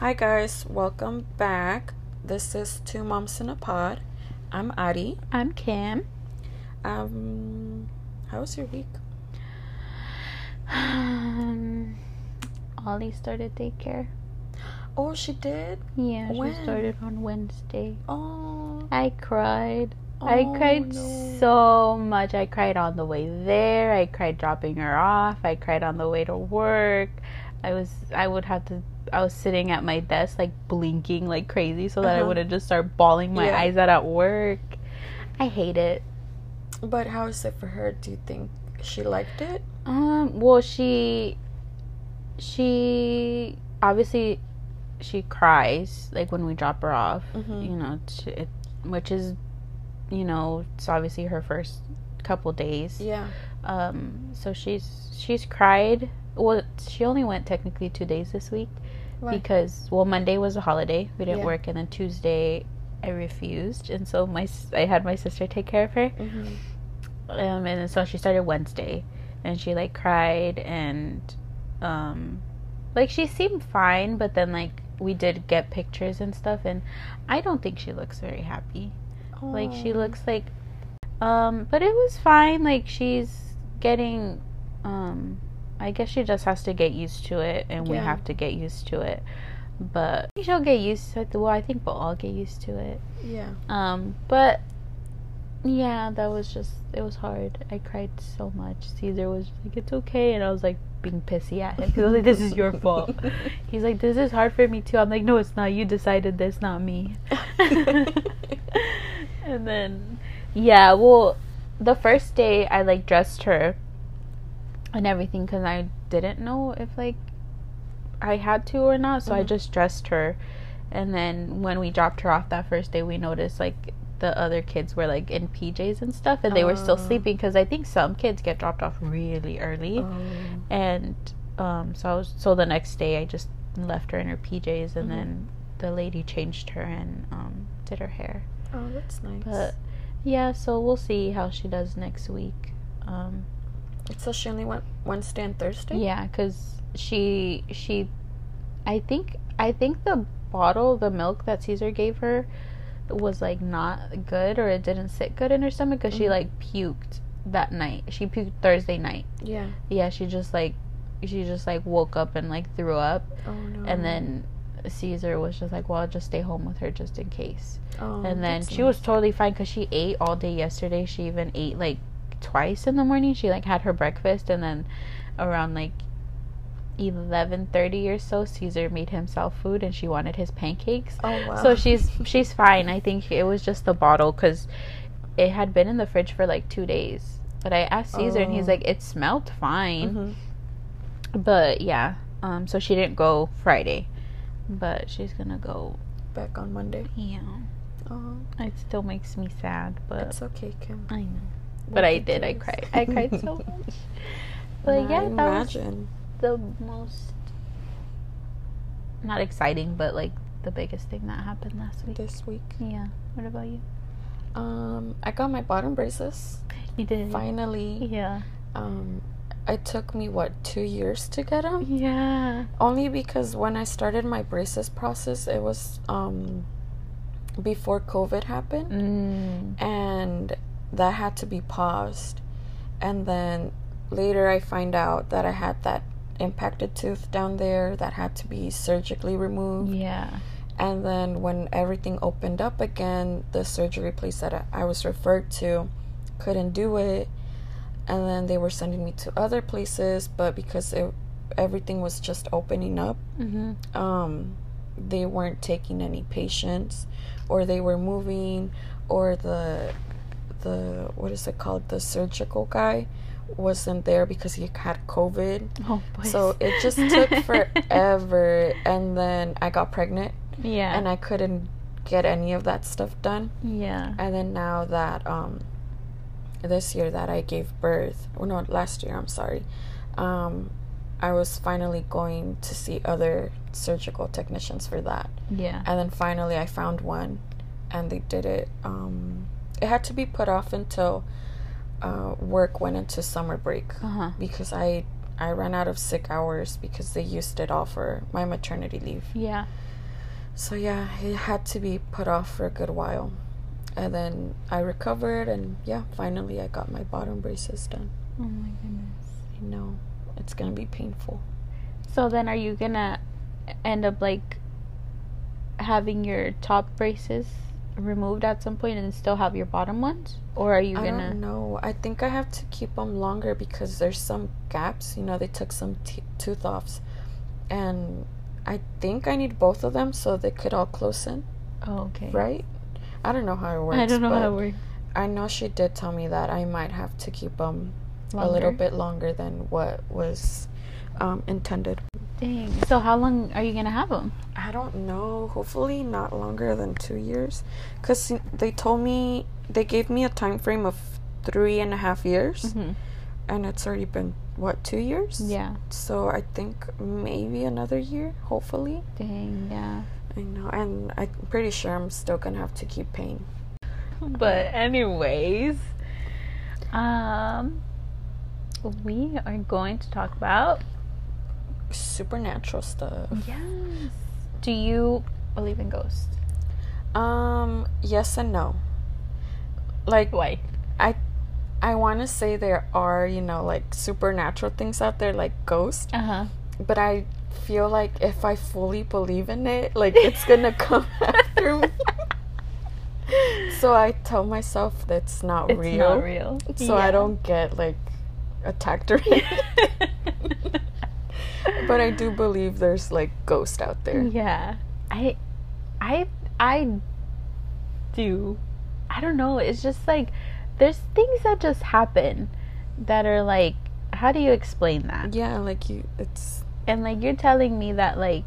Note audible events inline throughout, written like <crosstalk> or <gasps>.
Hi guys, welcome back. This is Two Moms in a Pod. I'm Ari. I'm Kim. Um, how was your week? Um, Ollie started daycare. Oh, she did. Yeah, When? she started on Wednesday. Oh, I cried. I Oh, cried no. so much. I cried on the way there. I cried dropping her off. I cried on the way to work. I was I would have to I was sitting at my desk like blinking like crazy so that I Uh-huh. wouldn't just start bawling my Yeah. eyes out at work. I hate it. but how is it for her? Do you think she liked it? Um. Well, she, she obviously, she cries like when we drop her off. Mhm. You know, it, which is, you know, it's obviously her first couple days. Yeah. Um. So she's she's cried. Well, she only went technically two days this week Why? because well Monday was a holiday. We didn't Yeah. work, and then Tuesday I refused, and so my I had my sister take care of her Mhm. um, and so she started Wednesday, and she like cried and, um, like she seemed fine, but then like we did get pictures and stuff, and I don't think she looks very happy. Like she looks like, um, but it was fine. Like she's getting, um, I guess she just has to get used to it, and we have to get used to it. But she'll get used to it. Well, I think we'll all get used to it. Yeah. Um, but yeah, that was just it was hard. I cried so much. Caesar was like, "It's okay," and I was like being pissy at him. He was like, "This is your fault." <laughs> He's like, "This is hard for me too." I'm like, "No, it's not. You decided this, not me." <laughs> <laughs> and then, yeah, well, the first day I like dressed her and everything because I didn't know if like I had to or not, so I Mhm. just dressed her. And then when we dropped her off that first day, we noticed like the other kids were like in PJs and stuff, and they were still Oh. sleeping because I think some kids get dropped off really early. Oh. And um, so I was, so the next day I just left her in her PJs, and Mhm. then the lady changed her and um, did her hair. Oh, that's nice. But yeah, so we'll see how she does next week. Um, so she only went Wednesday and Thursday. Yeah, because she she, I think I think the bottle, the milk that Caesar gave her, was like not good or it didn't sit good in her stomach because she Mhm. like puked that night. She puked Thursday night. Yeah. Yeah, she just like she just like woke up and like threw up, Oh no. and then Caesar was just like, "Well, I'll just stay home with her just in case." Oh, and then she was totally fine because she ate all day yesterday. She even ate like twice in the morning. She like had her breakfast and then around like eleven thirty or so, Caesar made himself food and she wanted his pancakes. Oh wow. So she's she's fine. I think it was just the bottle because it had been in the fridge for like two days. But I asked Caesar and he's Oh. like, it smelled fine. Mhm. But yeah, um, so she didn't go Friday, but she's gonna go. back on Monday. Yeah, Oh, it still makes me sad, but it's okay, Kim. I know. But I did. I cried. I cried so <laughs> much. But yeah, that was the most not exciting, but like the biggest thing that happened last week. this week. Yeah. What about you? Um, I got my bottom braces You did. finally. Yeah. Um, it took me what two years to get them. Yeah. Only because when I started my braces process, it was um before COVID happened, Mm. and that had to be paused. And then later, I find out that I had that impacted tooth down there that had to be surgically removed. Yeah. And then when everything opened up again, the surgery place that I- was referred to couldn't do it. And then they were sending me to other places, but because it, everything was just opening up, Mhm. um, they weren't taking any patients, or they were moving, or the the what is it called? The surgical guy wasn't there because he had COVID. Oh boy. So it just took <laughs> forever, and then I got pregnant Yeah. and I couldn't get any of that stuff done. yeah. And then now that um this year that I gave birth, or no, last year, I'm sorry. Um I was finally going to see other surgical technicians for that. Yeah. And then finally I found one and they did it um it had to be put off until uh work went into summer break Uh huh. because I I ran out of sick hours because they used it all for my maternity leave. Yeah. So yeah, it had to be put off for a good while. And then I recovered and yeah, finally I got my bottom braces done. Oh my goodness. I know. It's gonna be painful. So then are you gonna end up like having your top braces removed at some point and still have your bottom ones? Or are you I gonna don't know. I think I have to keep them longer because there's some gaps. You know, they took some t- tooth offs, and I think I need both of them so they could all close in. Oh, okay. Right? I don't know how it works. I don't know how it works. I know she did tell me that I might have to keep them a little bit longer than what was um, intended. Dang. So how long are you gonna have them? I don't know. Hopefully not longer than two years, because they told me they gave me a time frame of three and a half years, Mm-hmm. and it's already been what two years? Yeah. So I think maybe another year. Hopefully, Dang. Yeah. I know, and I'm pretty sure I'm still gonna have to keep paying. <laughs> But anyways, um, we are going to talk about Supernatural stuff. yes. Do you believe in ghosts? Um, yes and no. Like Why? I I want to say there are, you know, like supernatural things out there like ghosts, Uh huh. but I feel like if I fully believe in it, like it's going <laughs> to come after me. so I tell myself that's not It's real. not real. So I don't get like attacked or <laughs> anything. But I do believe there's like ghosts out there. Yeah. I I I do. I don't know. It's just like there's things that just happen that are like how do you explain that? Yeah, like you it's And like you're telling me that like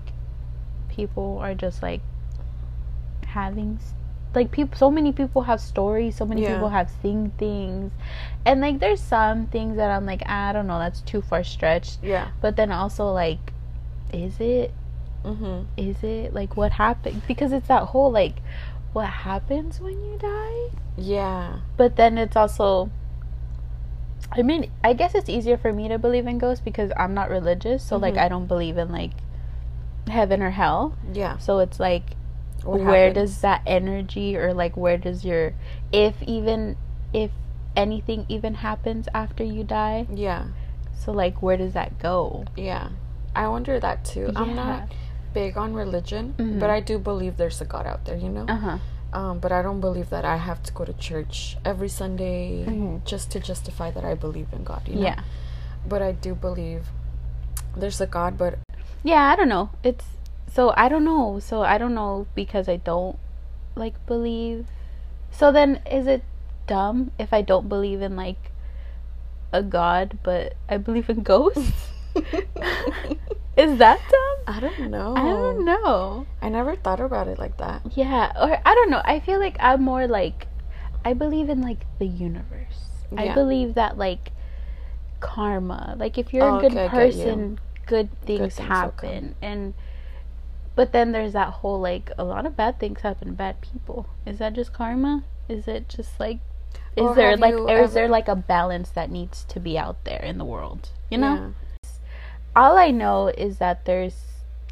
people are just like having like people so many people have stories, so many Yeah. people have seen things. And like there's some things that I'm like I don't know, that's too far stretched. yeah. But then also like is it Mm Mhm. is it like what happened because it's that whole like what happens when you die Yeah. but then it's also i mean i guess it's easier for me to believe in ghosts because i'm not religious so like Mhm. i don't believe in like heaven or hell Yeah. so it's like What where happens? does that energy or like where does your if even if anything even happens after you die Yeah. so like where does that go Yeah. I wonder that too. I'm not big on religion, Mhm. but I do believe there's a God out there, you know? uh-huh Um, but I don't believe that I have to go to church every Sunday Mhm. just to justify that I believe in God, you know? yeah But I do believe there's a God, but yeah i don't know it's so i don't know. So i don't know because i don't like believe. So then is it dumb if i don't believe in like a god but i believe in ghosts? <laughs> Is that dumb? I don't know. i don't know. I never thought about it like that. yeah or i don't know. I feel like i'm more like i believe in like the universe. I believe that like karma. Like if you're Oh, a good okay, you. person good things, things happen. And but then there's that whole like a lot of bad things happen to bad people is that just karma is it just like is Or there like or is there like a balance that needs to be out there in the world you know Yeah. all i know is that there's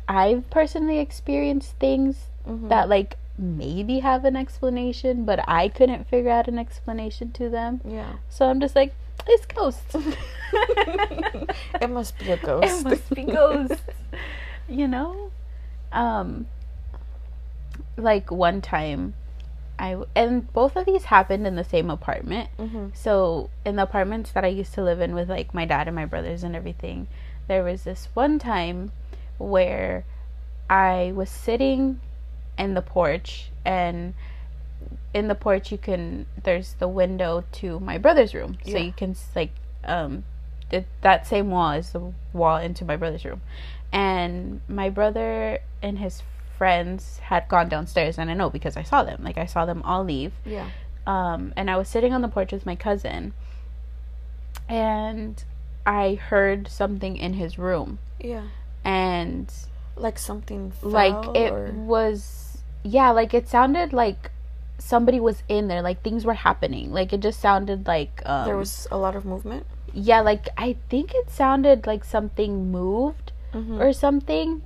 i've personally experienced things Mhm. that like maybe have an explanation but i couldn't figure out an explanation to them Yeah. so i'm just like it's ghosts <laughs> <laughs> it must be a ghost. it must be ghosts you know um like one time i and both of these happened in the same apartment. Hmm so in the apartments that i used to live in with like my dad and my brothers and everything there was this one time where i was sitting in the porch and in the porch you can there's the window to my brother's room. So Yeah. you can like um th- that same wall is the wall into my brother's room and my brother and his friends had gone downstairs and i know because i saw them like i saw them all leave Yeah. um, and I was sitting on the porch with my cousin, and I heard something in his room, Yeah. and Like something fell like it or... was, yeah, like it sounded like somebody was in there, like things were happening, like it just sounded like um, there was a lot of movement. yeah, like I think it sounded like something moved Mhm. or something.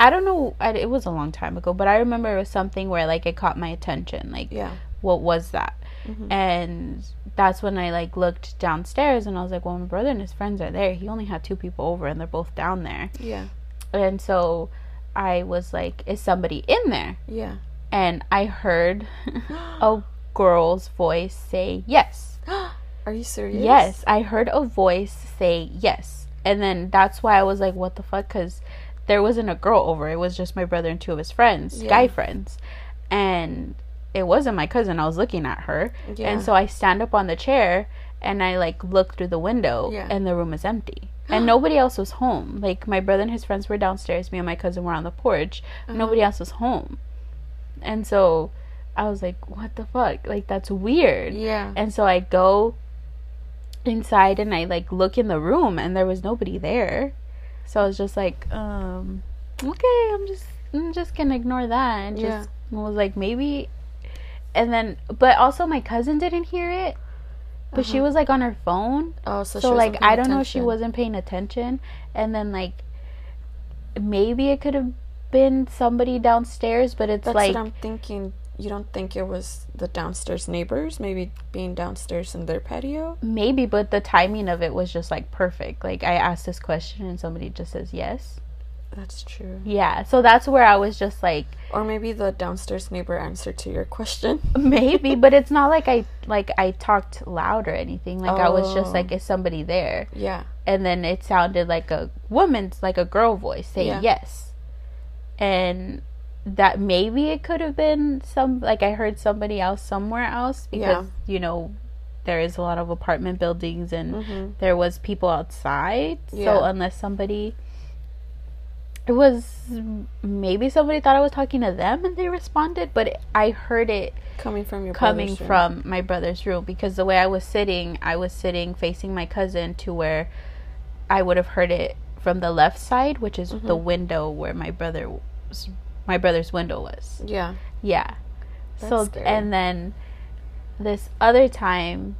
I don't know. I, it was a long time ago, but I remember it was something where like it caught my attention. Like, yeah. what was that? Mhm. And that's when I like looked downstairs and I was like, well, my brother and his friends are there. He only had two people over and they're both down there. Yeah. And so I was like, is somebody in there? Yeah. And I heard <gasps> a girl's voice say yes. <gasps> Are you serious? Yes, I heard a voice say yes. And then that's why I was like, what the fuck? Because there wasn't a girl over. It was just my brother and two of his friends, Yeah. guy friends. And it wasn't my cousin. I was looking at her. Yeah. And so I stand up on the chair and I like look through the window Yeah. and the room is empty. <gasps> And nobody else was home. Like my brother and his friends were downstairs. Me and my cousin were on the porch. Uh-huh. Nobody else was home. And so I was like, what the fuck? Like that's weird. Yeah. And so I go inside and I like look in the room and there was nobody there. So I was just like, um, okay, I'm just I'm just gonna ignore that and Yeah. just was like maybe and then but also my cousin didn't hear it. But she Uh-huh. was like on her phone. Oh, so, So, she like I don't know if she wasn't paying attention and then like maybe it could have been somebody downstairs, but it's That's like I'm thinking. You don't think it was the downstairs neighbors, maybe being downstairs in their patio? Maybe, but the timing of it was just like perfect. Like I asked this question and somebody just says yes. That's true. Yeah. So that's where I was just like Or maybe the downstairs neighbor answered to your question. <laughs> maybe, but it's not like I like I talked loud or anything. Like I was just Oh. like is somebody there? Yeah. And then it sounded like a woman's like a girl voice saying Yeah. yes. And that maybe it could have been some like I heard somebody else somewhere else because you know there is a lot of apartment buildings and Mm-hmm. there was people outside. So unless somebody it was maybe somebody thought I was talking to them and they responded, but I heard it Coming from your coming brother's room. from my brother's room because the way I was sitting, I was sitting facing my cousin to where I would have heard it from the left side, which is the Mhm. window where my brother was, my brother's window was. Yeah. Yeah. so scary. and then this other time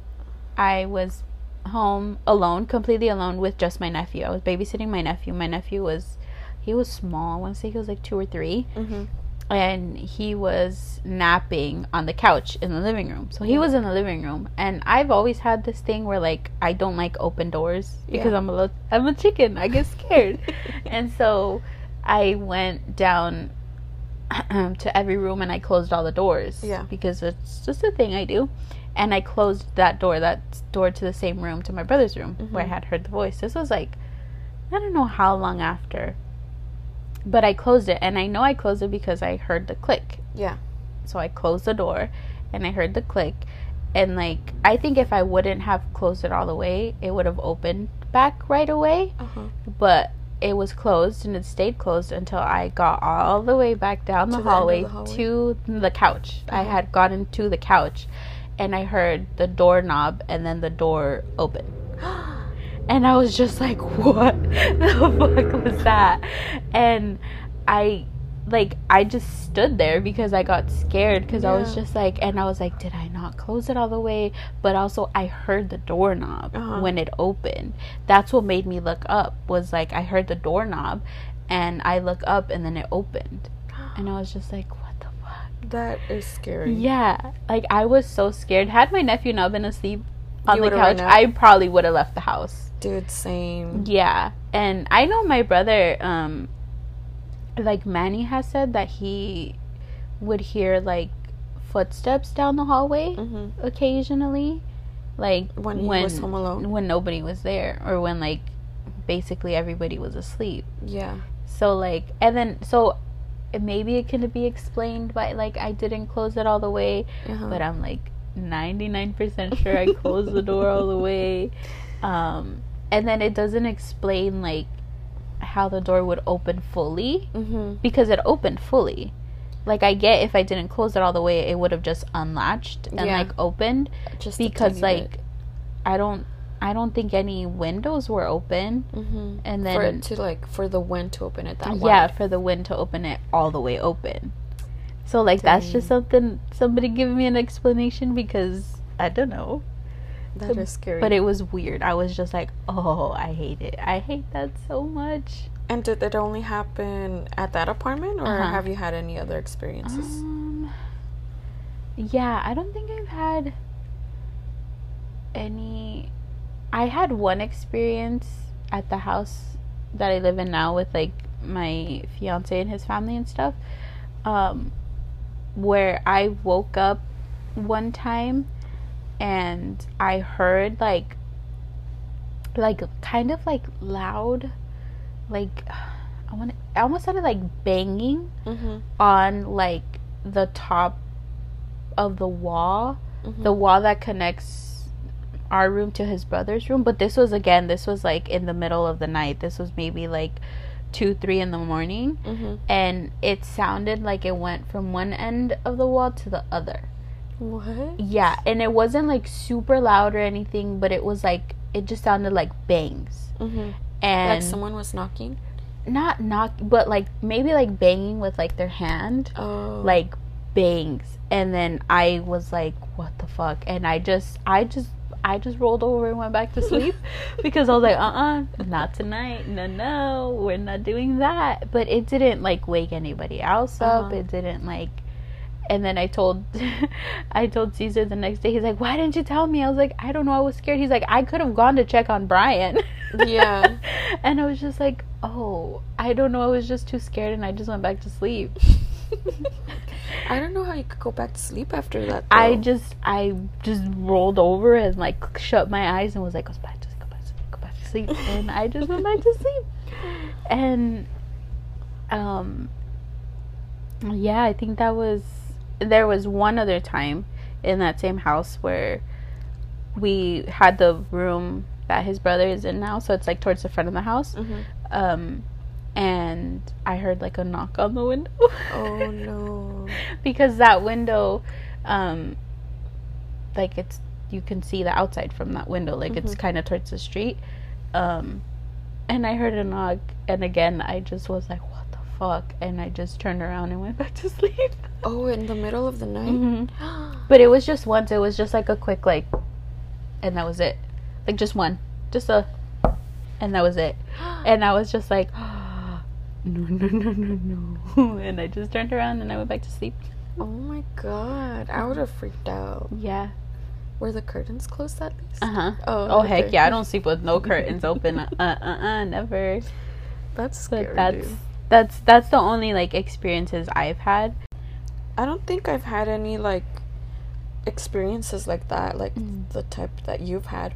I was home alone, completely alone with just my nephew. I was babysitting my nephew. My nephew was he was small. I want to say he was like 2 or 3 Mm-hmm. and he was napping on the couch in the living room. So he was in the living room, and I've always had this thing where like I don't like open doors because Yeah. I'm a little, I'm a chicken. I get scared, <laughs> and so I went down <clears throat> to every room and I closed all the doors. Yeah. because it's just a thing I do. And I closed that door, that door to the same room to my brother's room where I Mhm. had heard the voice. This was like, I don't know how long after, but I closed it, and I know I closed it because I heard the click. Yeah. So I closed the door, and I heard the click, and like I think if I wouldn't have closed it all the way, it would have opened back right away. Uh huh. But it was closed, and it stayed closed until I got all the way back down the, To the end of hallway, the hallway? to the couch. I Uh-huh. had gotten to the couch, and I heard the doorknob, and then the door open. <gasps> And I was just like, what <laughs> the fuck was that? And I, like, I just stood there because I got scared because I was just like, and I was like, did I not close it all the way? But also, I heard the doorknob Uh-huh. when it opened. That's what made me look up, was like, I heard the doorknob and I look up and then it opened. And I was just like, what the fuck? That is scary. Yeah, like I was so scared. Had my nephew not been asleep on You the couch. I probably would have left the house. Dude, same. Yeah, and I know my brother, um, like Manny has said that he would hear like footsteps down the hallway Mm-hmm. occasionally, like When he was home alone? when nobody was there, or when like basically everybody was asleep. Yeah. So like, and then so maybe it can be explained by like I didn't close it all the way, Uh-huh. but I'm like 99% sure I closed the door all the way. <laughs> Um, and then it doesn't explain like how the door would open fully mm-hmm. because it opened fully. Like I get if I didn't close it all the way, it would have just unlatched and Yeah. like opened Just because like bit. I don't I don't think any windows were open Mhm. and for then it to like for the wind to open it that way. yeah, wide. for the wind to open it all the way open. So like that's just something somebody give me an explanation because I don't know. That is scary. But it was weird. I was just like, oh, I hate it. I hate that so much. and did it only happen at that apartment, or Uh-huh. have you had any other experiences? Um, yeah, I don't think I've had any. I had one experience at the house that I live in now with like my fiance and his family and stuff, um, where I woke up one time and I heard like, like kind of like loud, like I want. I almost sounded like banging mm-hmm. on like the top of the wall, Mm-hmm. the wall that connects our room to his brother's room. But this was again, this was like in the middle of the night. This was maybe like two, three in the morning, Mm-hmm. and it sounded like it went from one end of the wall to the other. What? Yeah, and it wasn't like super loud or anything, but it was like it just sounded like bangs. Mm-hmm. And Like someone was knocking. not knock, but like maybe like banging with like their hand. Oh, like bangs and then i was like what the fuck and i just i just i just rolled over and went back to sleep <laughs> because i was like uh-uh not tonight no no we're not doing that but it didn't like wake anybody else up Uh-huh. it didn't like and then i told <laughs> i told caesar the next day he's like why didn't you tell me i was like i don't know i was scared he's like i could have gone to check on brian <laughs> Yeah. and i was just like oh i don't know i was just too scared and i just went back to sleep <laughs> I don't know how you could go back to sleep after that. I just I just rolled over and like shut my eyes and was like, go back to sleep, go back to sleep, go back to sleep, and I just went back to sleep. And um, yeah, I think that was there was one other time in that same house where we had the room that his brother is in now, so it's like towards the front of the house. Mhm. Um, and I heard like a knock on the window. Oh <laughs> no. because that window um like it's you can see the outside from that window like it's Mhm. kind of towards the street um and i heard a knock and again i just was like fuck and i just turned around and went back to <laughs> sleep Oh, in the middle of the night. Mhm. <gasps> but it was just once it was just like a quick like and that was it like just one just a and that was it <gasps> and i was just like <gasps> no no no no no <laughs> and i just turned around and i went back to sleep Oh my god, I would have freaked out. yeah Were the curtains closed at least? Uh-huh. Oh, Oh heck yeah! I don't sleep with no curtains open. Uh uh uh, never. That's scary. But that's dude. That's that's the only like experiences I've had. I don't think I've had any like experiences like that, like Mm. the type that you've had.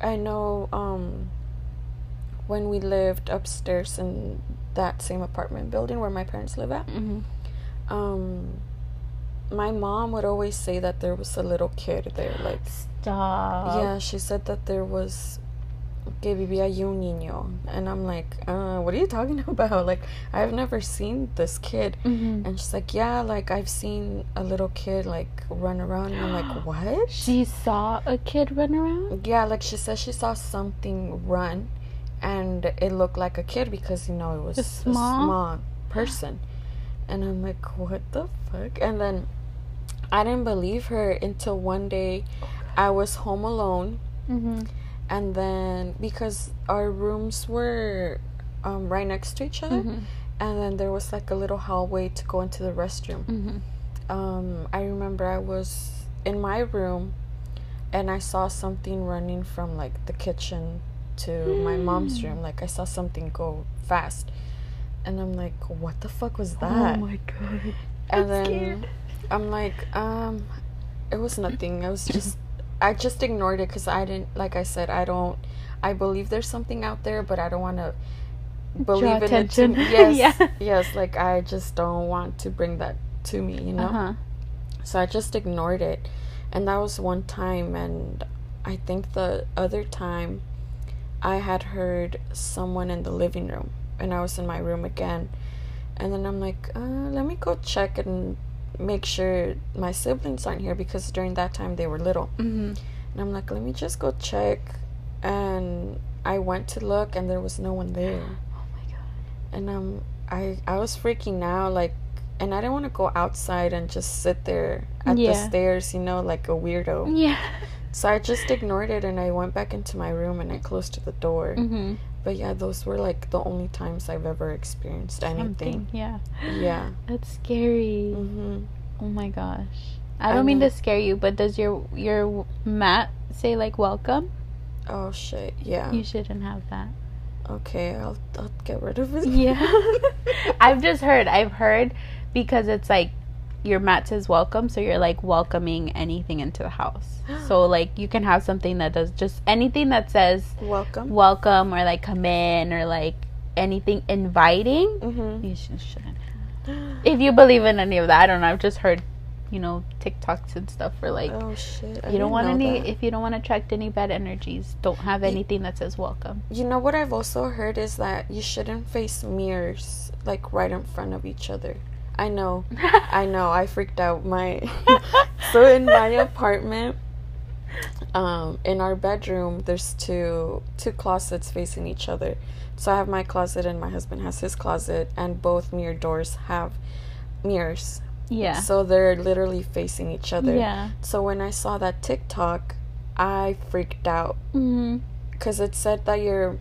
I know um when we lived upstairs in that same apartment building where my parents live at, Mm-hmm. um my mom would always say that there was a little kid there like Stop. yeah, she said that there was que vivía ahí un niño and I'm like, uh, what are you talking <laughs> about? Like I've never seen this kid. Mm-hmm. And she's like, yeah, like I've seen a little kid like run around. And I'm like, <gasps> what? She saw a kid run around. Yeah, like she said she saw something run and it looked like a kid because, you know, it was A a small? small person. And I'm like, what the fuck? And then I didn't believe her until one day I was home alone. Mm-hmm. And then because our rooms were um, right next to each other, Mm-hmm. and then there was like a little hallway to go into the restroom. Mm-hmm. um, I remember I was in my room and I saw something running from like the kitchen to my mom's <gasps> room. Like I saw something go fast. And I'm like, what the fuck was that? Oh my god. and I'm then scared. I'm like, um, it was nothing. I was just, I just ignored it because I didn't, like I said, I don't, I believe there's something out there, but I don't want to believe in attention. it. To, <laughs> yes, Yeah. yes. Like I just don't want to bring that to me, you know. Uh-huh. So I just ignored it. And that was one time. And I think the other time I had heard someone in the living room. And I was in my room again. And then I'm like, uh, let me go check and make sure my siblings aren't here because during that time they were little. Mm-hmm. And I'm like, let me just go check. And I went to look and there was no one there. <gasps> Oh my god. And um, I I was freaking out, like, and I didn't want to go outside and just sit there at the stairs, you know, like a weirdo. Yeah. So I just ignored it and I went back into my room and I closed the door. Mm-hmm. But yeah, those were like the only times I've ever experienced anything. Yeah. Yeah. That's scary. hmm Oh my gosh. I I don't mean know. to scare you, but does your your mat say like welcome? Oh shit. Yeah. You shouldn't have that. Okay, I'll I'll get rid of it. Yeah. <laughs> I've just heard. I've heard because it's like your mat says welcome, so you're like welcoming anything into the house. So <gasps> like you can have something that does just anything that says Welcome. welcome or like come in or like anything inviting. Mm-hmm. You sh- shouldn't. If you believe in any of that, I don't know. I've just heard, you know, TikToks and stuff for like oh shit. I you don't want any that. if you don't want to attract any bad energies. Don't have anything that says welcome. You know what I've also heard is that you shouldn't face mirrors like right in front of each other. I know. <laughs> I know. I freaked out. My <laughs> so in my apartment, um, in our bedroom, there's two two closets facing each other. So I have my closet and my husband has his closet, and both mirror doors have mirrors. yeah. So they're literally facing each other. Yeah. So when I saw that TikTok, I freaked out hmm because it said that you're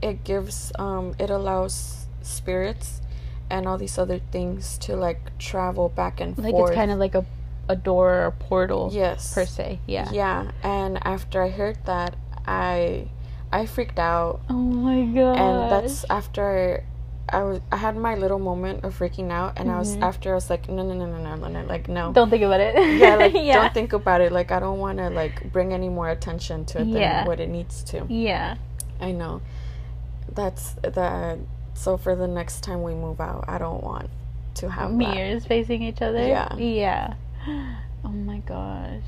it gives um it allows spirits and all these other things to like travel back and Like forth it's kind of like a a door or a portal yes per se. Yeah. yeah and after i heard that i i freaked out Oh my god. and that's after i was i had my little moment of freaking out and i was Mhm. after i was like no no no no no no like no Don't think about it. yeah like <laughs> yeah. don't think about it like i don't want to like bring any more attention to it than Yeah. what it needs to Yeah. I know. That's that. So for the next time we move out, I don't want to have that. Mirrors facing each other. Yeah. Yeah. <gasps> Oh my gosh.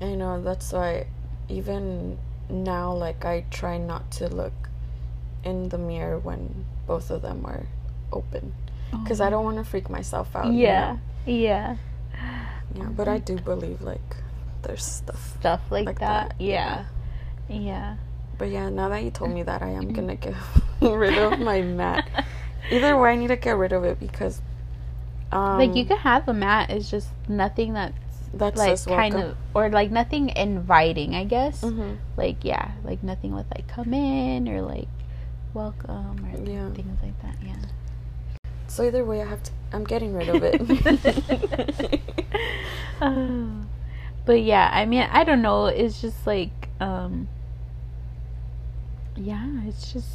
I know. That's why, even now, like I try not to look in the mirror when both of them are open, oh. because I don't want to freak myself out. you Oh. Yeah. Yeah. Yeah. But I do believe like there's stuff. Stuff like, Like that. that, Yeah. Yeah. But yeah, now that you told me that, I am mm-hmm. gonna get rid of my mat. Either way, I need to get rid of it because. Um, like you could have a mat. It's just nothing that's that like kind of or like nothing inviting. I guess. hmm Like yeah, like nothing with like come in or like welcome or Yeah. things like that. Yeah. So either way, I have to. I'm getting rid of it. Oh. <laughs> <laughs> but yeah, I mean, I don't know. It's just like, um, yeah, it's just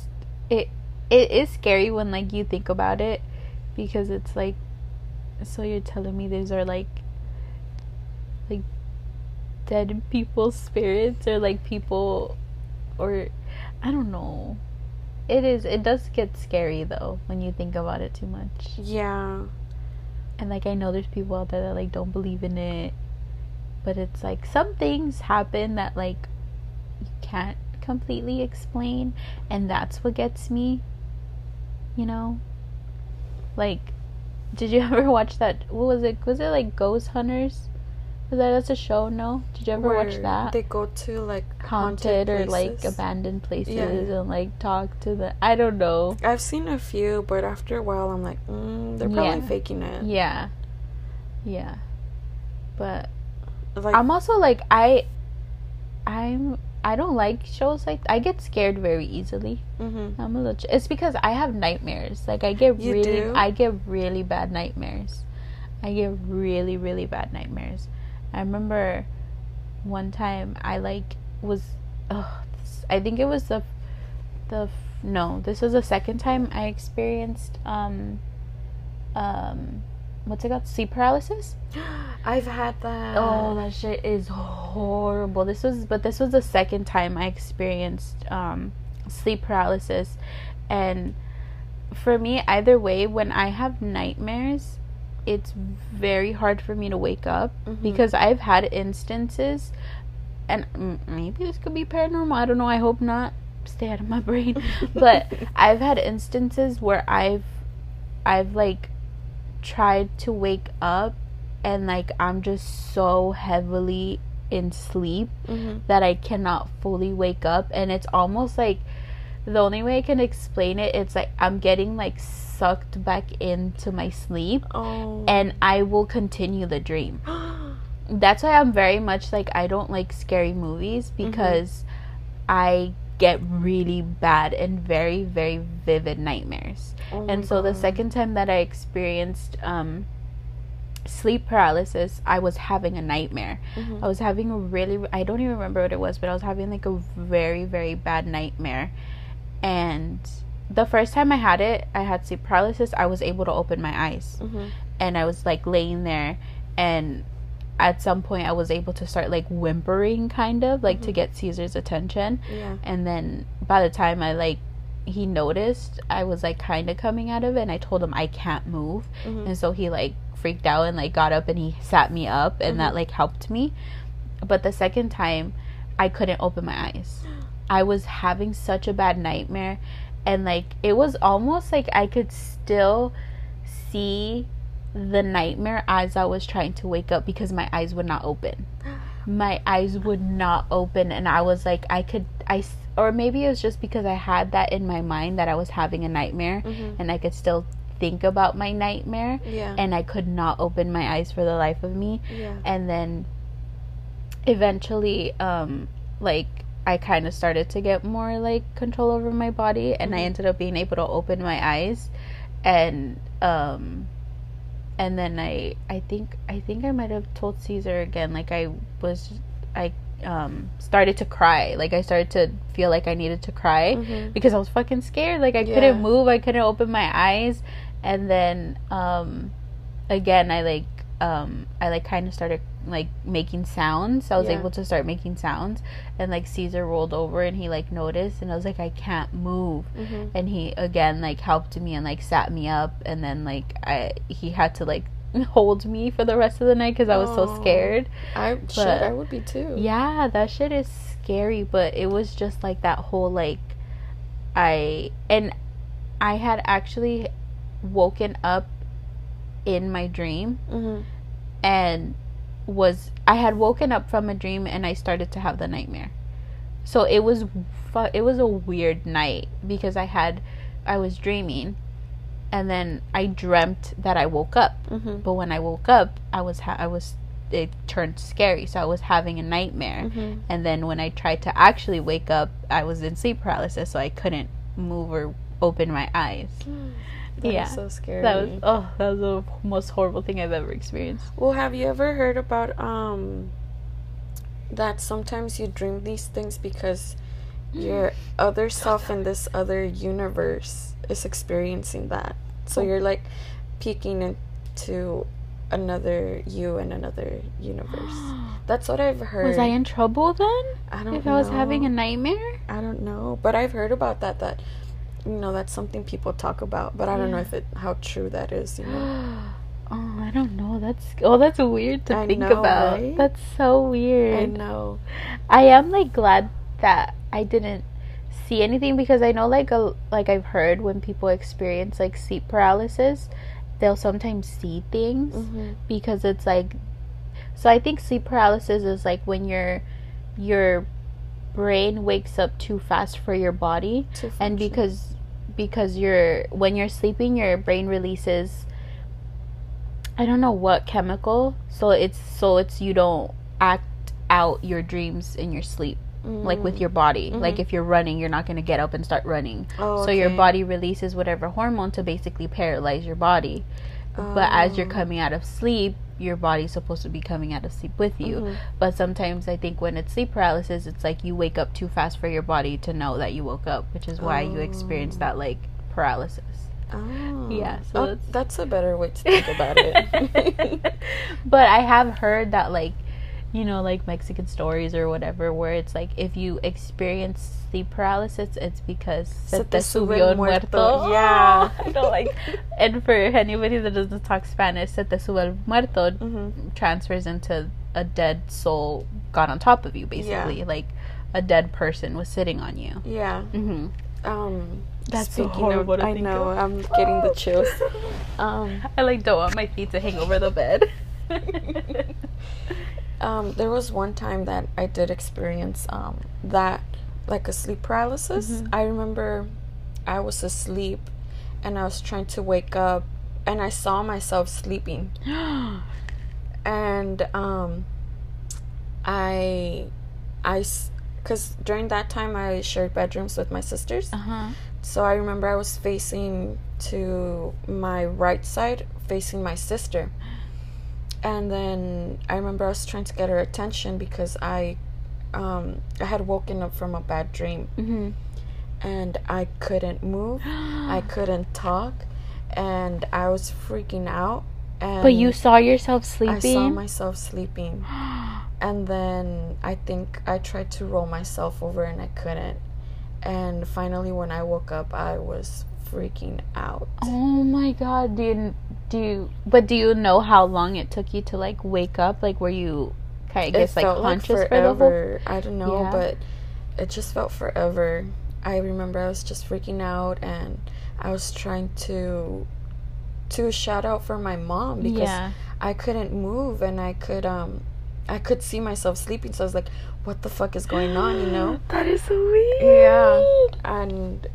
it. It is scary when like you think about it, because it's like, so you're telling me these are like, like, dead people's spirits or like people, or I don't know. It is. It does get scary though when you think about it too much. yeah. And like I know there's people out there that like don't believe in it. But it's like some things happen that like you can't completely explain and that's what gets me. You know? Like did you <laughs> ever watch that what was it was it like Ghost Hunters? Was that that's a show, no? Did you ever watch that? They go to like Haunted, or like abandoned places Yeah. and like talk to the I don't know. I've seen a few, but after a while, I'm like, mm, they're probably Yeah. faking it. Yeah. Yeah. But Like, I'm also like I I'm I don't like shows like I get scared very easily. mhm. I'm a little ch- it's because I have nightmares. Like I get You really do? I get really bad nightmares. I get really really bad nightmares. I remember one time I like was oh this, I think it was the the no, this was the second time I experienced um um what's it called? Sleep paralysis? <gasps> I've had that. Oh, that shit is horrible. This was, but this was the second time I experienced um, sleep paralysis, and for me, either way, when I have nightmares, it's very hard for me to wake up Mhm. because I've had instances, and maybe this could be paranormal. I don't know. I hope not. Stay out of my brain. <laughs> but I've had instances where I've, I've like, tried to wake up and like I'm just so heavily in sleep Mhm. that I cannot fully wake up and it's almost like the only way I can explain it it's like I'm getting like sucked back into my sleep Oh. and I will continue the dream. <gasps> that's why I'm very much like I don't like scary movies Mm-hmm. because I get really bad and very very vivid nightmares. Oh and so the second time that I experienced um sleep paralysis, I was having a nightmare. Mhm. I was having a really I don't even remember what it was, but I was having like a very very bad nightmare. And the first time I had it, I had sleep paralysis, I was able to open my eyes Mhm. and I was like laying there and at some point I was able to start like whimpering kind of like to Mhm. get Caesar's attention Yeah. and then by the time I like he noticed I was like kind of coming out of it and I told him I can't move Mhm. and so he like freaked out and like got up and he sat me up and that Mhm. like helped me but the second time I couldn't open my eyes <gasps> I was having such a bad nightmare and like it was almost like I could still see the nightmare as I was trying to wake up because my eyes would not open. My eyes would not open and I was like I could I, or maybe it was just because I had that in my mind that I was having a nightmare Mhm. and I could still think about my nightmare Yeah. and I could not open my eyes for the life of me yeah. and then eventually um like i kind of started to get more like control over my body and i Mhm. ended up being able to open my eyes and um and then i i think i think i might have told caesar again like i was i um started to cry like i started to feel like i needed to cry Mhm. because I was fucking scared. Like I Yeah. couldn't move, I couldn't open my eyes, and then um, again I like um, I like kind of started like making sounds. I was Yeah. able to start making sounds, and like Caesar rolled over and he like noticed, and I was like I can't move, Mhm. and he again like helped me and like sat me up, and then like I he had to like <laughs> hold me for the rest of the night because I was so scared. I should. But- I would be too. Yeah, that shit is scary, but it was just like that whole like I and I had actually woken up in my dream Mhm. and was I had woken up from a dream and I started to have the nightmare. So it was fu- it was a weird night because I had I was dreaming and then I dreamt that I woke up. Mhm. But when I woke up, I was ha- I was it turned scary, so I was having a nightmare. Mhm. And then when I tried to actually wake up, I was in sleep paralysis, so I couldn't move or open my eyes. That Yeah. so scary. That was oh, that was the most horrible thing I've ever experienced. Well, have you ever heard about um that sometimes you dream these things because your other self in this other universe is experiencing that. So Oh. you're like peeking into another you in another universe. <gasps> That's what I've heard. Was I in trouble then? I don't know. If I was having a nightmare? I don't know, but I've heard about that. That you know, that's something people talk about, but I don't know if it how true that is. You know, <gasps> Oh, I don't know. That's oh, that's weird to I think know, about. right? That's so weird. I know. I am like glad that I didn't see anything because I know like a like I've heard when people experience like sleep paralysis, they'll sometimes see things hmm because it's like so I think sleep paralysis is like when your your brain wakes up too fast for your body and because because you're when you're sleeping your brain releases I don't know what chemical so it's so it's you don't act out your dreams in your sleep like with your body. Like Mhm. if you're running you're not going to get up and start running. Oh, so your body releases whatever hormone to basically paralyze your body. But as you're Oh. coming out of sleep your body's supposed to be coming out of sleep with you Mhm. but sometimes i think when it's sleep paralysis it's like you wake up too fast for your body to know that you woke up which is why you experience Oh. that like paralysis Oh. Yeah, so Oh, that's- that's a better way to <laughs> think about it. <laughs> but I have heard that like you know like Mexican stories or whatever where it's like if you experience sleep paralysis it's because se, Se te te subió el el muerto. muerto. Yeah. <laughs> I know like and for anybody that doesn't talk Spanish se te sube el muerto hmm transfers into a dead soul got on top of you basically like a dead person was sitting on you. Yeah. Mm-hmm. Um. That's so horrible Of, to I think know. of. I'm getting the chills. <laughs> Um. I like don't want my feet to hang over the bed. <laughs> Um. There was one time that I did experience um that like a sleep paralysis. Mhm. I remember I was asleep and I was trying to wake up and I saw myself sleeping <gasps> and um I, I, because during that time I shared bedrooms with my sisters. Uh huh. So I remember I was facing to my right side, facing my sister. And then I remember I was trying to get her attention because I, um, I had woken up from a bad dream, Mm-hmm. and I couldn't move, I <gasps> couldn't talk, and I was freaking out. And But you saw yourself sleeping. I saw myself sleeping, <gasps> and then I think I tried to roll myself over and I couldn't. And finally, when I woke up, I was freaking out. oh my god! Do you do you? But do you know how long it took you to like wake up? Like, were you kind of guess like conscious for the whole? forever. I don't know, Yeah. but it just felt forever. I remember I was just freaking out, and I was trying to to shout out for my mom because Yeah. I couldn't move and I could um I could see myself sleeping. So I was like, "What the fuck is going on?" You know. <gasps> That is so weird. Yeah. And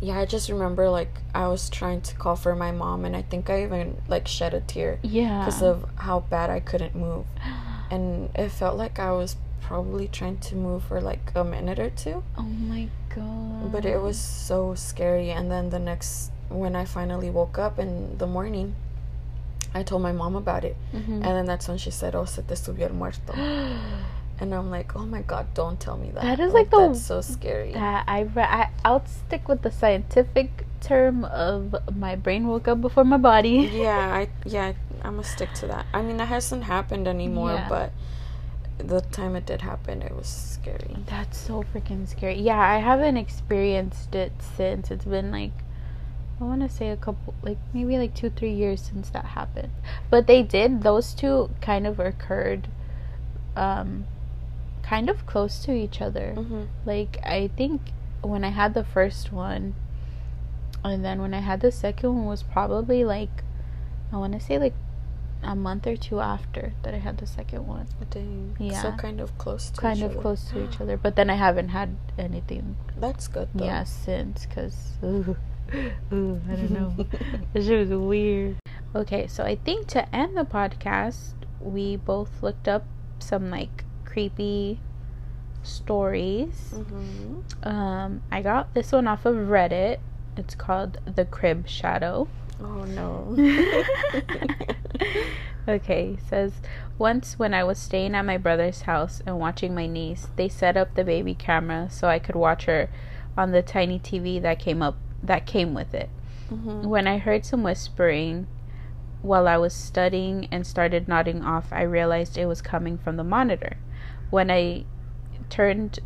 yeah, I just remember like I was trying to call for my mom, and I think I even like shed a tear Yeah. because of how bad I couldn't move, <gasps> and it felt like I was probably trying to move for like a minute or two, Oh my god. but it was so scary. And then the next, when I finally woke up in the morning, I told my mom about it, Mhm. and then that's when she said, "Oh, se te subió el muerto," <gasps> <gasps> and I'm like, "Oh my god, don't tell me that." That is, like, the- that's so scary. that I, re- I I'll stick with the scientific term of my brain woke up before my body. yeah, <laughs> I yeah, I'm gonna stick to that. I mean, that hasn't happened anymore, Yeah. but the time it did happen, it was scary. That's so freaking scary. Yeah, I haven't experienced it since. It's been like I want to say a couple like maybe like 2 3 years since that happened. But they did those two kind of occurred um kind of close to each other. Mm-hmm. Like I think when I had the first one and then when I had the second one was probably like I want to say like a month or two after that I had the second one. Dang. Yeah. So kind of close to Kind each of other. close to each <gasps> other, but then I haven't had anything That's good though. yeah since <laughs> ooh, <laughs> ooh, I don't know. <laughs> this was weird. Okay, so I think to end the podcast, we both looked up some like creepy stories. Mm-hmm. Um, I got this one off of Reddit. It's called The Crib Shadow. Oh no. <laughs> okay, says once when I was staying at my brother's house and watching my niece, they set up the baby camera so I could watch her on the tiny TV that came up that came with it. mm-hmm. When I heard some whispering while I was studying and started nodding off, I realized it was coming from the monitor. When I turned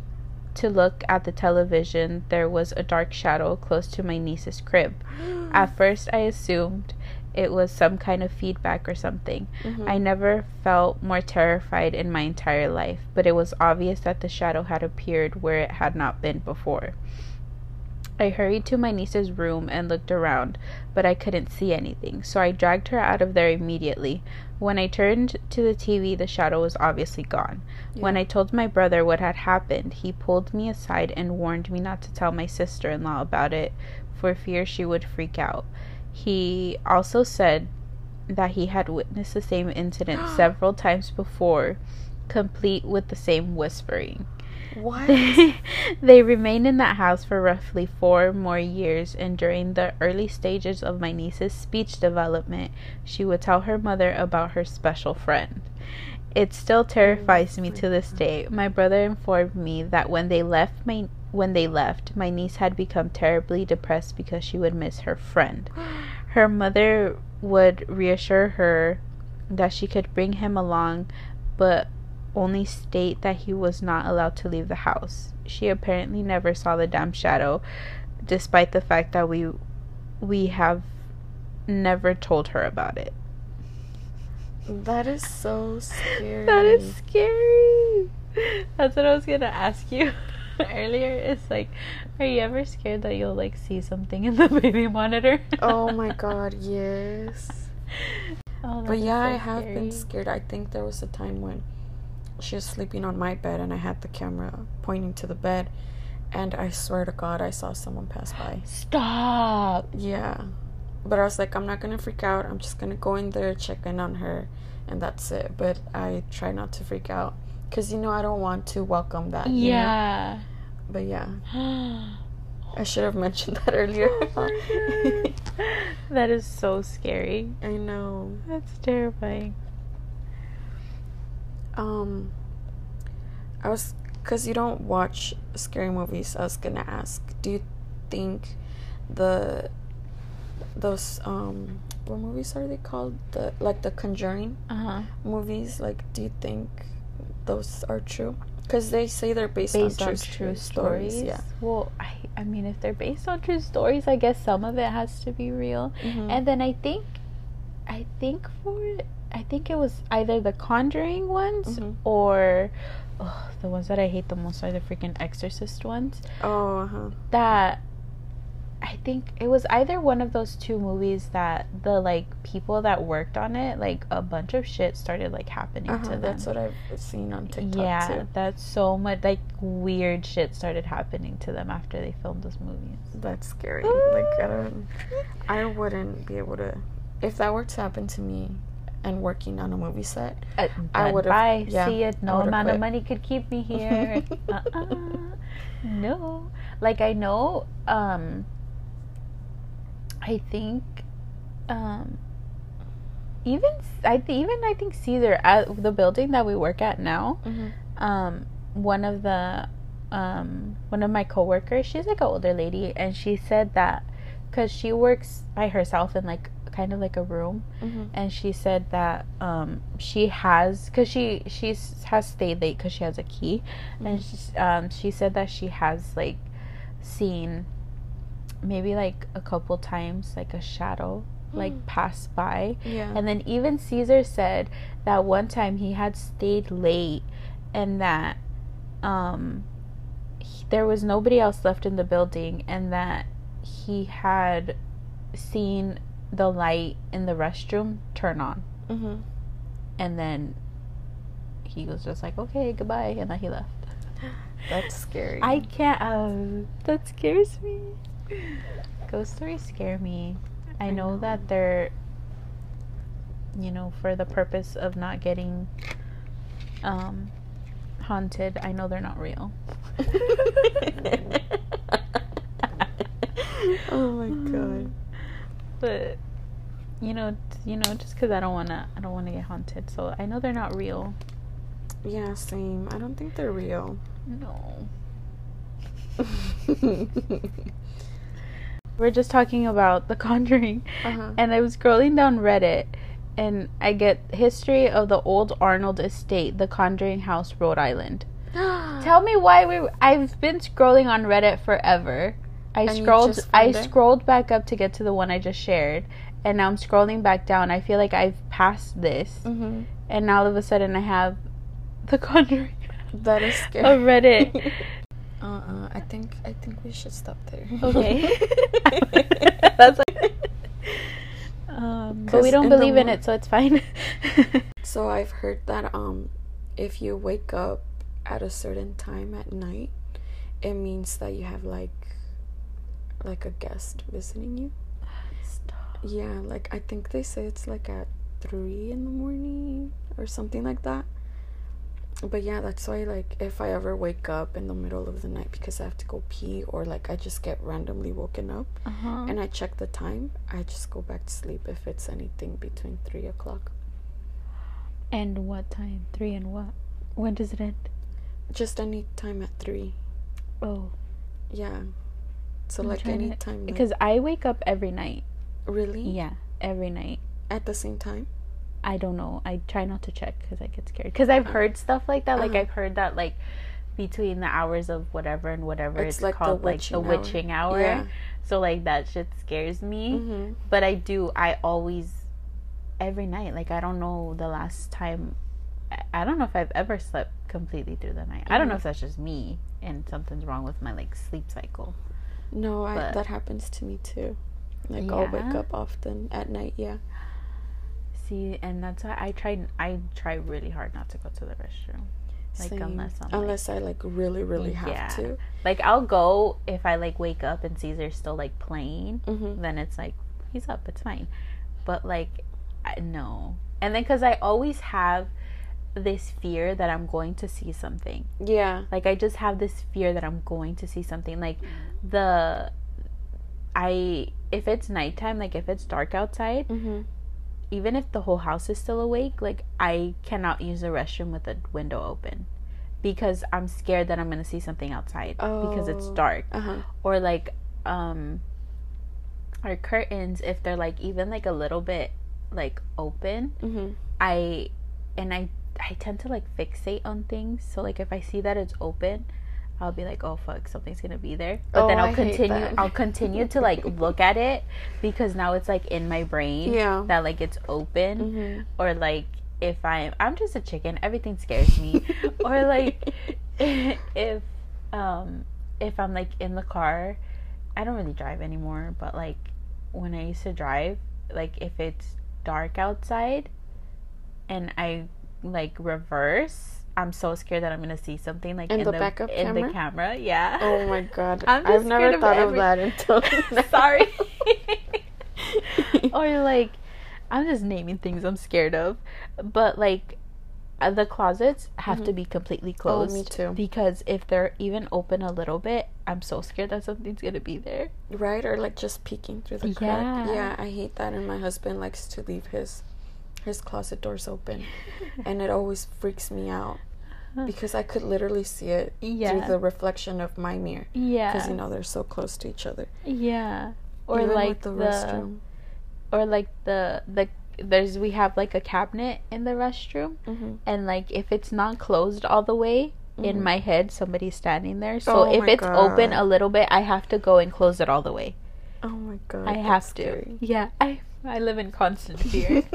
to look at the television, there was a dark shadow close to my niece's crib. <gasps> At first, I assumed it was some kind of feedback or something. Mhm. I never felt more terrified in my entire life, but it was obvious that the shadow had appeared where it had not been before. I hurried to my niece's room and looked around, but I couldn't see anything, so I dragged her out of there immediately. When I turned to the TV, the shadow was obviously gone. When I told my brother what had happened, he pulled me aside and warned me not to tell my sister in law about it for fear she would freak out. He also said that he had witnessed the same incident <gasps> several times before, complete with the same whispering. What? <laughs> they remained in that house for roughly four more years, and during the early stages of my niece's speech development, she would tell her mother about her special friend. It still oh, terrifies me to this day. My brother informed me that when they left my when they left, my niece had become terribly depressed because she would miss her friend. <gasps> Her mother would reassure her that she could bring him along, but only state that he was not allowed to leave the house. She apparently never saw the damn shadow, despite the fact that we we have never told her about it. that is so scary. That is scary. That's what I was gonna ask you <laughs> earlier. It's like, are you ever scared that you'll like see something in the <laughs> baby monitor? Oh my <laughs> god, yes. Oh, But yeah, so I have been scared. I think there was a time when she was sleeping on my bed and I had the camera pointing to the bed and I swear to god I saw someone pass by. Stop. Yeah. but I was like, I'm not gonna freak out. I'm just gonna go in there, check in on her, and that's it. But I try not to freak out because you know I don't want to welcome that. you know? Yeah. But yeah, <gasps> I should have mentioned that earlier. Oh <laughs> that is so scary. I know. That's terrifying. Um, I was because you don't watch scary movies. I was gonna ask, do you think the those um what movies are they called? The like the Conjuring Uh huh. movies. Like, do you think those are true? Because they say they're based, Based on, on true, true stories. stories. Yeah. Well, I I mean, if they're based on true stories, I guess some of it has to be real. Mhm. And then I think, I think for I think it was either the Conjuring ones Mhm. or oh, the ones that I hate the most are the freaking Exorcist ones. oh, uh-huh. That I think it was either one of those two movies that the like people that worked on it, like a bunch of shit started like happening uh-huh. to them. That's what I've seen on TikTok yeah, too. that's so much like weird shit started happening to them after they filmed those movies. That's scary. like I don't. I wouldn't be able to. If that were to happen to me, and working on a movie set, Uh, I would've- yeah, See it. No amount of money could keep me <laughs> here. uh-uh. No. Like I know. Um. I think. Um. Even I th- even I think Caesar at the building that we work at now. Um. One of the. Um. One of my coworkers. She's like an older lady, and she said that because she works by herself in like kind of like a room. Mm-hmm. and she said that um she has because she she's has stayed late because she has a key. And she's, um she said that she has like seen maybe like a couple times like a shadow like pass by. Yeah. and then even caesar said that one time he had stayed late and that um he- there was nobody else left in the building and that he had seen the light in the restroom turn on mm-hmm. and then he was just like okay goodbye and then he left <gasps> That's scary. i can't uh, that scares me ghost stories scare me i, I know, know. that they're you know for the purpose of not getting um haunted i know they're not real <laughs> <laughs> oh my god. But you know you know just because i don't want to i don't want to get haunted so i know they're not real Yeah, same. I don't think they're real. no <laughs> we're just talking about the conjuring uh-huh. and i was scrolling down reddit and i get history of the old arnold estate the conjuring house rhode island <gasps> tell me why we i've been scrolling on reddit forever i And scrolled i it? scrolled back up to get to the one i just shared and now i'm scrolling back down i feel like i've passed this mm-hmm. and now all of a sudden i have the conjuring <laughs> That is scary. of reddit <laughs> Uh-uh. I think I think we should stop there. okay <laughs> that's like um but we don't in believe in it so it's fine So I've heard that um if you wake up at a certain time at night, it means that you have like like a guest visiting you. Yeah, like I think they say it's like at 3 in the morning or something like that. But yeah, that's why like if I ever wake up in the middle of the night because I have to go pee or like I just get randomly woken up uh-huh. and I check the time, I just go back to sleep if it's anything between 3 o'clock. and what time three and what when does it end Just any time at 3. oh Yeah. So I'm like trying to- any time. like- because i wake up every night really yeah every night at the same time. I don't know. I try not to check because I get scared. Because I've heard stuff like that. Like Uh-huh. I've heard that like between the hours of whatever and whatever It's it's, like the called like the witching hour. hour. Yeah. So like that shit scares me. Mm-hmm. But I do. I always every night. Like I don't know the last time. I- don't know if I've ever slept completely through the night. I don't know Mhm. if that's just me and something's wrong with my like sleep cycle. No, I, that happens to me too. Like I'll wake up often at night. Yeah. See, and that's why I try. I try really hard not to go to the restroom. Like Same. unless I'm like, unless I like really really have Yeah. to. Like I'll go if I like wake up and Caesar's still like playing. Mm-hmm. Then it's like he's up. It's fine. But like, I, no. And then because I always have this fear that I'm going to see something. Yeah. Like I just have this fear that I'm going to see something. Like the I if it's nighttime, like if it's dark outside, Mm-hmm. even if the whole house is still awake, like I cannot use the restroom with the window open because I'm scared that I'm gonna see something outside because it's Oh. dark. Uh huh. Or like um our curtains, if they're like even like a little bit like open, Mm-hmm. I and I I tend to like fixate on things. So like if I see that it's open, I'll be like, "Oh fuck, something's going to be there." But Oh, then I'll I continue. I'll continue to like <laughs> look at it because now it's like in my brain Yeah. that like it's open Mm-hmm. or like if I'm I'm just a chicken, everything scares me. <laughs> or like <laughs> if um if I'm like in the car, I don't really drive anymore, but like when I used to drive, like if it's dark outside and I like reverse, I'm so scared that I'm gonna see something like In in, the the, backup in the camera? camera. Yeah. Oh my god. <laughs> Just I've never of thought of that <laughs> until. Sorry. <laughs> or like I'm just naming things I'm scared of, but like uh, the closets have to be completely closed. Mm-hmm. Oh, me too. Because if they're even open a little bit, I'm so scared that something's gonna be there. Right? Or like just peeking through the crack. Yeah. Yeah, I hate that. And my husband likes to leave his his closet doors open. <laughs> and it always freaks me out. Because I could literally see it Yeah. through the reflection of my mirror. Yeah. Because you know they're so close to each other. yeah. Or Even like the, the, restroom. or like the the there's we have like a cabinet in the restroom Mm-hmm. and like if it's not closed all the way in Mhm. my head somebody's standing there so Oh if it's open a little bit i have to go and close it all the way Oh my god. i have to scary. yeah i i live in constant fear. <laughs>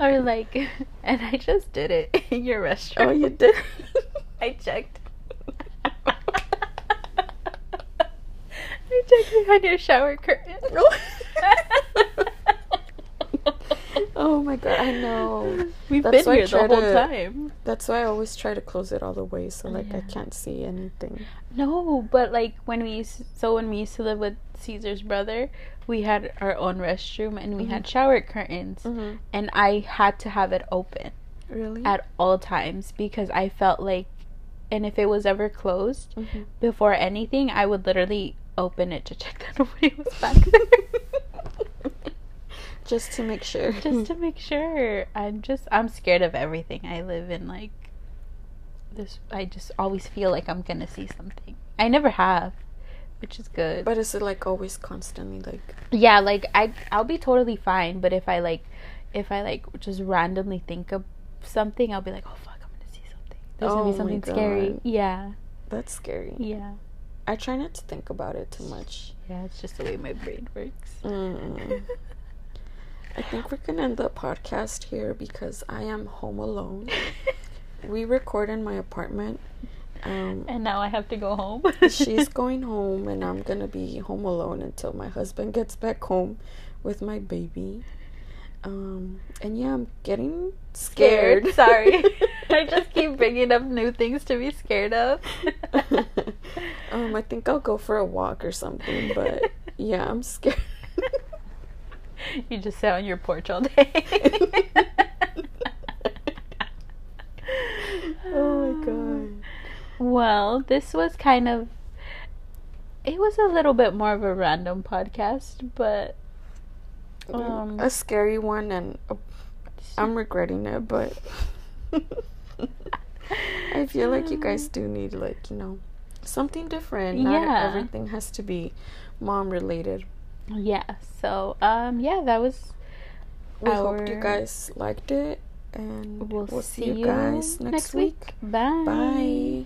Or like <laughs> and i just did it in your oh, restroom. Oh, you did? <laughs> i checked. I checked behind your shower curtain oh my god, I know. we've That's been here the whole to- time That's why I always try to close it all the way so like I can't see anything. No, but like when we used, so when we used to live with Caesar's brother, we had our own restroom and we had shower curtains, Mm-hmm. and I had to have it open Really? at all times because I felt like, and if it was ever closed Mhm. before anything, I would literally open it to check <laughs> that nobody was back there. <laughs> Just to make sure. just to <laughs> make sure. I'm just I'm scared of everything. I live in like this. I just always feel like I'm gonna see something. I never have, which is good. But is it like always constantly like yeah, like I I'll be totally fine. But if I like, if I like just randomly think of something, I'll be like, oh fuck, I'm gonna see something. There's gonna Oh be something scary. Yeah, that's scary? yeah, I try not to think about it too much. yeah. It's just the way my brain works. Mm. <laughs> I think we're gonna end the podcast here because I am home alone. <laughs> We record in my apartment. Um, and now I have to go home. she's <laughs> going home, and I'm gonna be home alone until my husband gets back home with my baby. Um, and yeah, I'm getting scared. scared. Sorry. <laughs> I just keep bringing up new things to be scared of. um, I think I'll go for a walk or something, but yeah, I'm scared. <laughs> you just sit on your porch all day. <laughs> oh my god. Well, this was kind of. It was a little bit more of a random podcast, but. Um, a scary one, and uh, I'm regretting it, but <laughs> I feel like you guys do need, like, you know, something different. Not Yeah. everything has to be mom related. Yeah, so, um, yeah, that was. We hope you guys liked it, and We'll, we'll, see, you guys next, week. Bye. Bye.